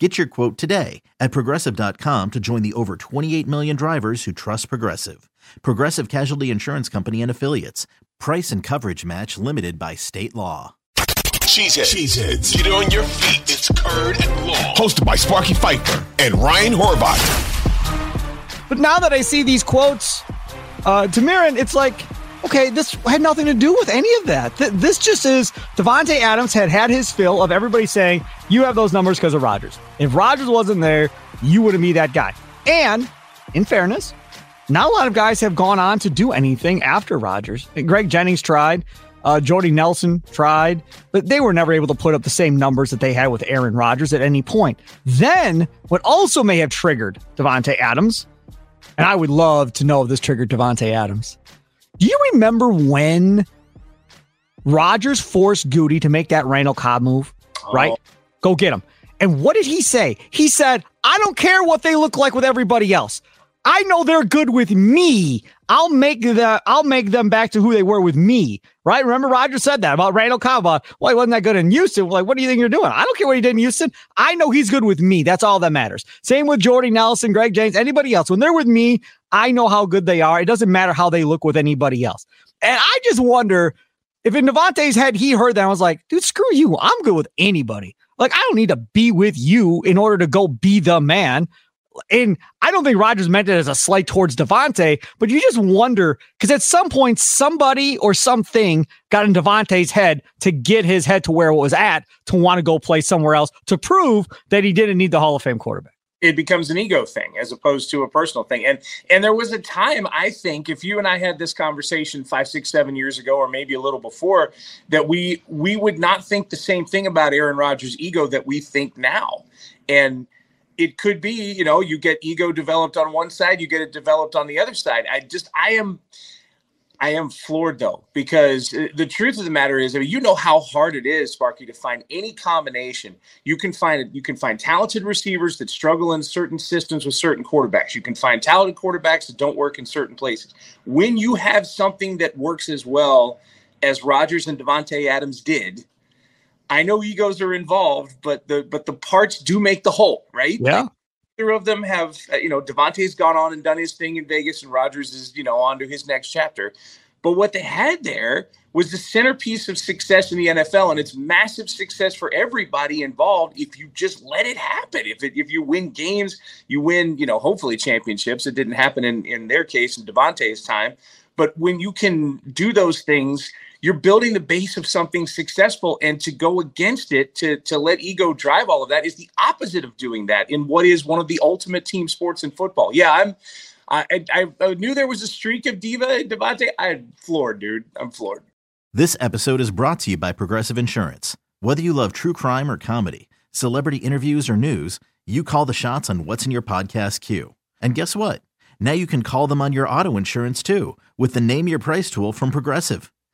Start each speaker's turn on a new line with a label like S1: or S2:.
S1: Get your quote today at progressive.com to join the over 28 million drivers who trust Progressive. Progressive Casualty Insurance Company and Affiliates. Price and coverage match limited by state law.
S2: Cheeseheads. Cheeseheads. Get on your feet. It's Curd and Long. Hosted by Sparky Fifer and Ryan Horvat.
S3: But now that I see these quotes, uh, to Marin, it's like, okay, this had nothing to do with any of that. Th- this just is Davante Adams had had his fill of everybody saying, you have those numbers because of Rodgers. If Rodgers wasn't there, you wouldn't be that guy. And in fairness, not a lot of guys have gone on to do anything after Rodgers. Greg Jennings tried. Uh, Jordy Nelson tried, but they were never able to put up the same numbers that they had with Aaron Rodgers at any point. Then, what also may have triggered Davante Adams, and I would love to know if this triggered Davante Adams. Do you remember when Rodgers forced Gutey to make that Randall Cobb move? Oh. Right?
S4: Oh.
S3: Go get him. And what did he say? He said, I don't care what they look like with everybody else. I know they're good with me. I'll make the I'll make them back to who they were with me. Right? Remember Roger said that about Randall Cobb. Well, he wasn't that good in Houston. Like, what do you think you're doing? I don't care what he did in Houston. I know he's good with me. That's all that matters. Same with Jordy Nelson, Greg James, anybody else. When they're with me, I know how good they are. It doesn't matter how they look with anybody else. And I just wonder if in Davante's head he heard that and was like, dude, screw you. I'm good with anybody. Like, I don't need to be with you in order to go be the man. And I don't think Rodgers meant it as a slight towards Davante, but you just wonder because at some point somebody or something got in Davante's head to get his head to where it was at to want to go play somewhere else to prove that he didn't need the Hall of Fame quarterback.
S4: It becomes an ego thing as opposed to a personal thing. And and there was a time I think if you and I had this conversation five, six, seven years ago, or maybe a little before, that we we would not think the same thing about Aaron Rodgers' ego that we think now. And it could be, you know, you get ego developed on one side, you get it developed on the other side. I just, I am, I am floored though, because uh, the truth of the matter is, I mean, you know how hard it is, Sparky, to find any combination. You can find you can find talented receivers that struggle in certain systems with certain quarterbacks. You can find talented quarterbacks that don't work in certain places. When you have something that works as well as Rodgers and Davante Adams did, I know egos are involved, but the but the parts do make the whole, right?
S3: Yeah.
S4: Neither of them have, uh, you know, Davante's gone on and done his thing in Vegas, and Rodgers is, you know, on to his next chapter. But what they had there was the centerpiece of success in the NFL, and it's massive success for everybody involved if you just let it happen. If it, if you win games, you win, you know, hopefully championships. It didn't happen in in their case in Davante's time, but when you can do those things you're building the base of something successful and to go against it to to let ego drive all of that is the opposite of doing that in what is one of the ultimate team sports in football yeah i'm i i, I knew there was a streak of diva in davante i'm floored dude i'm floored
S1: This episode is brought to you by Progressive Insurance. Whether you love true crime or comedy, celebrity interviews or news, you call the shots on what's in your podcast queue. And guess what? Now you can call them on your auto insurance too with the Name Your Price tool from Progressive.